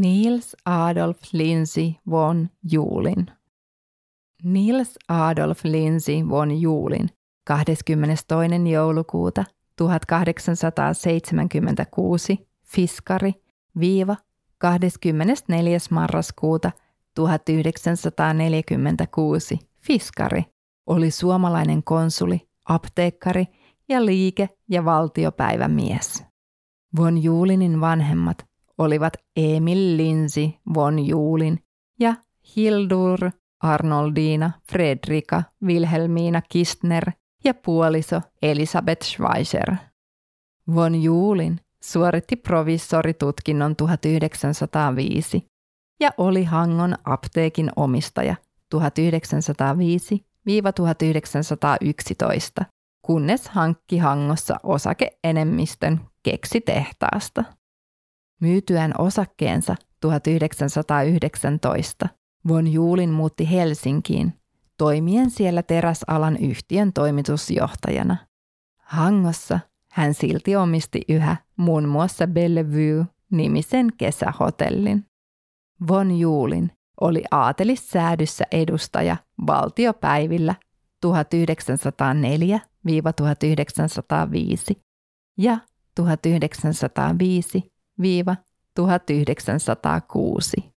Niels Adolf Lindsey von Julin. Niels Adolf Lindsey von Julin 22. joulukuuta 1876 fiskari viiva 24. marraskuuta 1946 fiskari oli suomalainen konsuli, apteekkari ja liike- ja valtiopäivämies. Von Julinin vanhemmat olivat Emil Linsi von Julin ja Hildur Arnoldina Fredrika Wilhelmina Kistner ja puoliso Elisabeth Schweizer. Von Julin suoritti provissoritutkinnon 1905 ja oli Hangon apteekin omistaja 1905-1911, kunnes hankki Hangossa osakeenemmistön keksitehtaasta. Myytyään osakkeensa 1919 Von Juulin muutti Helsinkiin, toimien siellä teräsalan yhtiön toimitusjohtajana. Hangossa hän silti omisti yhä muun muassa Bellevue-nimisen kesähotellin. Von Juulin oli aatelissäädyssä edustaja valtiopäivillä 1904-1905 ja 1905-1906.